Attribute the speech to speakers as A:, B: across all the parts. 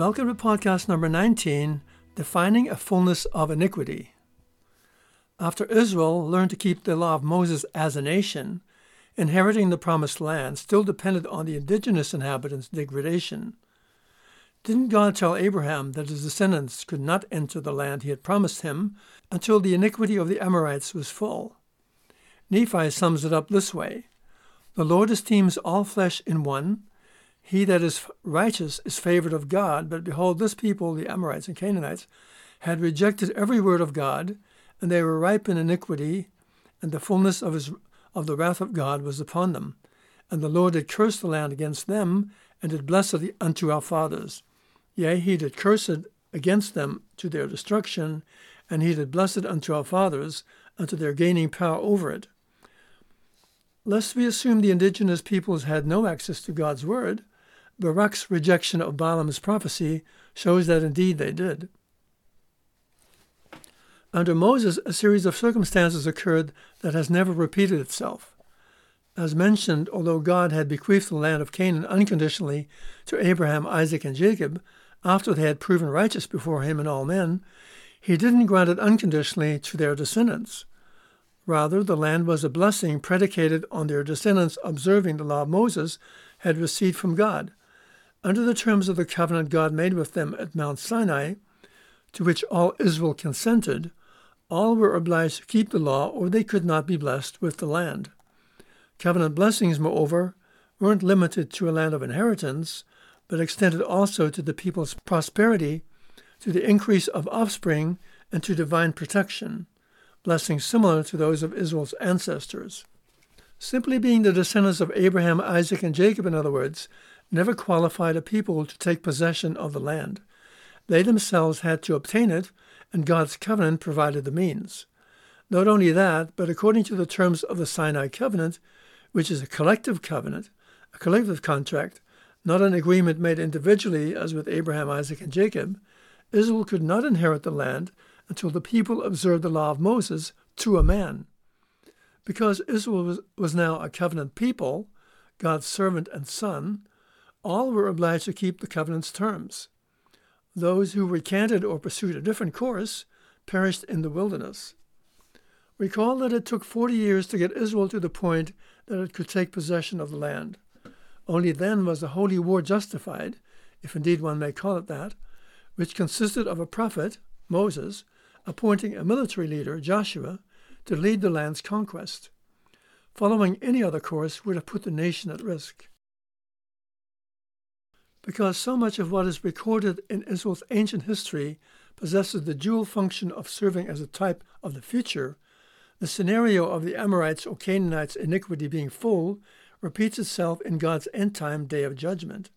A: Welcome to podcast number 19 Defining a Fullness of Iniquity. After Israel learned to keep the law of Moses as a nation, inheriting the promised land still depended on the indigenous inhabitants' degradation. Didn't God tell Abraham that his descendants could not enter the land he had promised him until the iniquity of the Amorites was full? Nephi sums it up this way The Lord esteems all flesh in one. He that is righteous is favored of God, but behold, this people, the Amorites and Canaanites, had rejected every word of God, and they were ripe in iniquity, and the fullness of, his, of the wrath of God was upon them. And the Lord did curse the land against them, and did bless it unto our fathers. Yea, he did curse it against them to their destruction, and he did bless it unto our fathers, unto their gaining power over it. Lest we assume the indigenous peoples had no access to God's word, Balak's rejection of Balaam's prophecy shows that indeed they did. Under Moses, a series of circumstances occurred that has never repeated itself. As mentioned, although God had bequeathed the land of Canaan unconditionally to Abraham, Isaac, and Jacob, after they had proven righteous before him and all men, he didn't grant it unconditionally to their descendants. Rather, the land was a blessing predicated on their descendants observing the law Moses had received from God. Under the terms of the covenant God made with them at Mount Sinai, to which all Israel consented, all were obliged to keep the law or they could not be blessed with the land. Covenant blessings, moreover, weren't limited to a land of inheritance, but extended also to the people's prosperity, to the increase of offspring, and to divine protection, blessings similar to those of Israel's ancestors. Simply being the descendants of Abraham, Isaac, and Jacob, in other words, never qualified a people to take possession of the land. They themselves had to obtain it, and God's covenant provided the means. Not only that, but according to the terms of the Sinai covenant, which is a collective covenant, a collective contract, not an agreement made individually as with Abraham, Isaac, and Jacob, Israel could not inherit the land until the people observed the law of Moses to a man. Because Israel was, was now a covenant people, God's servant and son, all were obliged to keep the covenant's terms. Those who recanted or pursued a different course perished in the wilderness. Recall that it took 40 years to get Israel to the point that it could take possession of the land. Only then was the holy war justified, if indeed one may call it that, which consisted of a prophet, Moses, appointing a military leader, Joshua, to lead the land's conquest. Following any other course would have put the nation at risk. Because so much of what is recorded in Israel's ancient history possesses the dual function of serving as a type of the future, the scenario of the Amorites or Canaanites' iniquity being full repeats itself in God's end time day of judgment.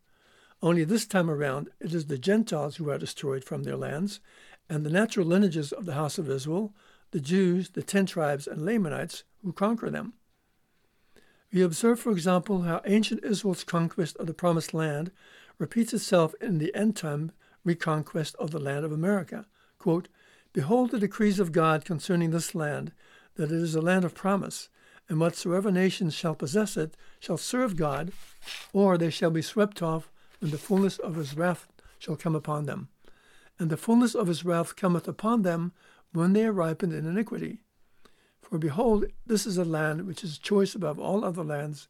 A: Only this time around, it is the Gentiles who are destroyed from their lands, and the natural lineages of the house of Israel, the Jews, the ten tribes, and Lamanites, who conquer them. We observe, for example, how ancient Israel's conquest of the Promised Land repeats itself in the end time reconquest of the land of America. Quote, Behold the decrees of God concerning this land, that it is a land of promise, and whatsoever nations shall possess it shall serve God, or they shall be swept off when the fullness of his wrath shall come upon them. And the fullness of his wrath cometh upon them when they are ripened in iniquity. For behold, this is a land which is choice above all other lands,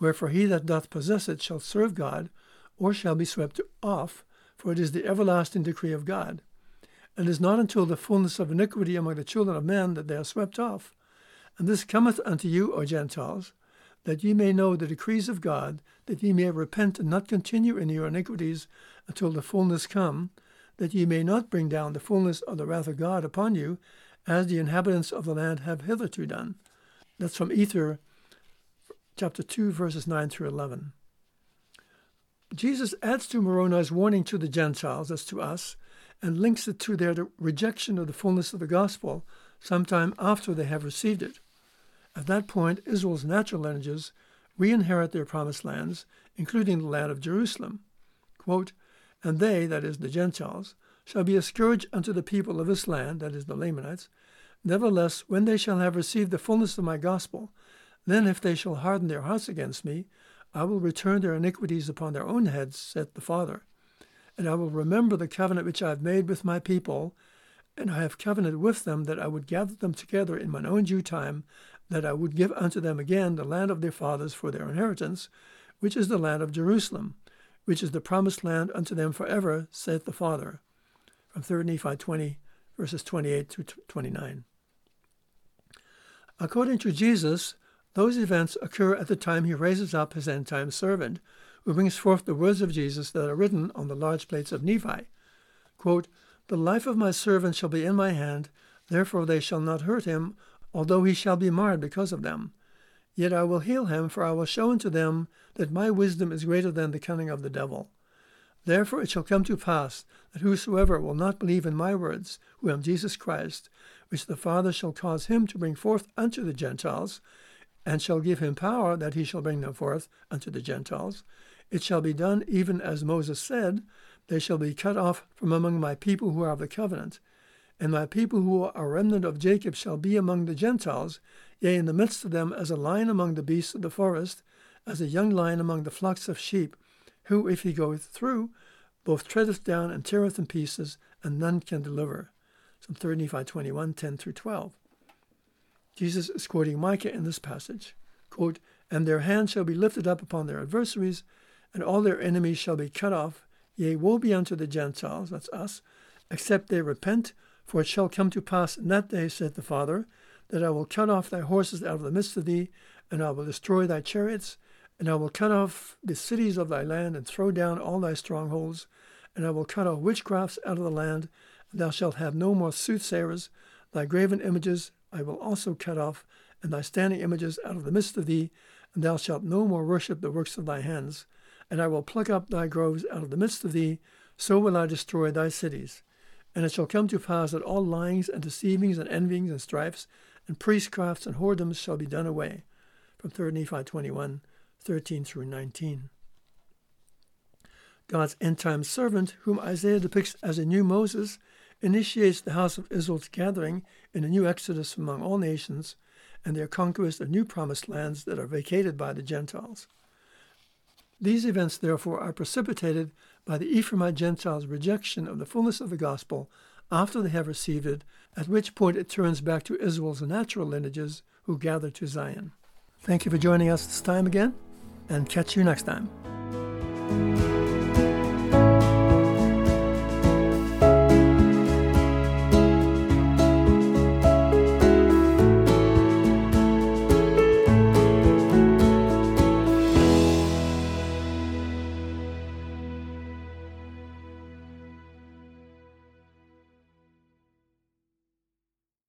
A: wherefore he that doth possess it shall serve God, or shall be swept off, for it is the everlasting decree of God. And it is not until the fullness of iniquity among the children of men that they are swept off. And this cometh unto you, O Gentiles, that ye may know the decrees of God, that ye may repent and not continue in your iniquities until the fullness come, that ye may not bring down the fullness of the wrath of God upon you, as the inhabitants of the land have hitherto done. That's from Ether, chapter 2, verses 9 through 11. Jesus adds to Moroni's warning to the Gentiles as to us and links it to their rejection of the fullness of the gospel sometime after they have received it. At that point, Israel's natural lineages re inherit their promised lands, including the land of Jerusalem. Quote, and they, that is, the Gentiles, shall be a scourge unto the people of this land, that is, the Lamanites. Nevertheless, when they shall have received the fullness of my gospel, then if they shall harden their hearts against me, I will return their iniquities upon their own heads, saith the Father. and I will remember the covenant which I have made with my people, and I have covenanted with them that I would gather them together in mine own due time, that I would give unto them again the land of their fathers for their inheritance, which is the land of Jerusalem, which is the promised land unto them forever, saith the Father. From 3 Nephi 20, verses 28 to 29. According to Jesus, those events occur at the time he raises up his end time servant, who brings forth the words of Jesus that are written on the large plates of Nephi. Quote, the life of my servant shall be in my hand, therefore they shall not hurt him, although he shall be marred because of them. Yet I will heal him, for I will show unto them that my wisdom is greater than the cunning of the devil. Therefore it shall come to pass that whosoever will not believe in my words, who am Jesus Christ, which the Father shall cause him to bring forth unto the Gentiles, and shall give him power that he shall bring them forth unto the Gentiles, it shall be done even as Moses said, they shall be cut off from among my people who are of the covenant. And my people who are a remnant of Jacob shall be among the Gentiles, yea, in the midst of them as a lion among the beasts of the forest, as a young lion among the flocks of sheep, who, if he goeth through, both treadeth down and teareth in pieces, and none can deliver. Psalm 3 Nephi 21, 10 through 12. Jesus is quoting Micah in this passage. Quote, and their hand shall be lifted up upon their adversaries, and all their enemies shall be cut off, Yea, woe be unto the Gentiles, that's us, except they repent, for it shall come to pass in that day, saith the Father, that I will cut off thy horses out of the midst of thee, and I will destroy thy chariots, and I will cut off the cities of thy land, and throw down all thy strongholds, and I will cut off witchcrafts out of the land, and thou shalt have no more soothsayers. Thy graven images I will also cut off, and thy standing images out of the midst of thee, and thou shalt no more worship the works of thy hands and I will pluck up thy groves out of the midst of thee, so will I destroy thy cities. And it shall come to pass that all lyings and deceivings and envyings and strifes and priestcrafts and whoredoms shall be done away. From 3 Nephi 21, 13 through 19. God's end time servant, whom Isaiah depicts as a new Moses, initiates the house of Israel's gathering in a new exodus among all nations and their conquest of new promised lands that are vacated by the Gentiles. These events, therefore, are precipitated by the Ephraimite Gentiles' rejection of the fullness of the gospel after they have received it, at which point it turns back to Israel's natural lineages who gather to Zion. Thank you for joining us this time again, and catch you next time.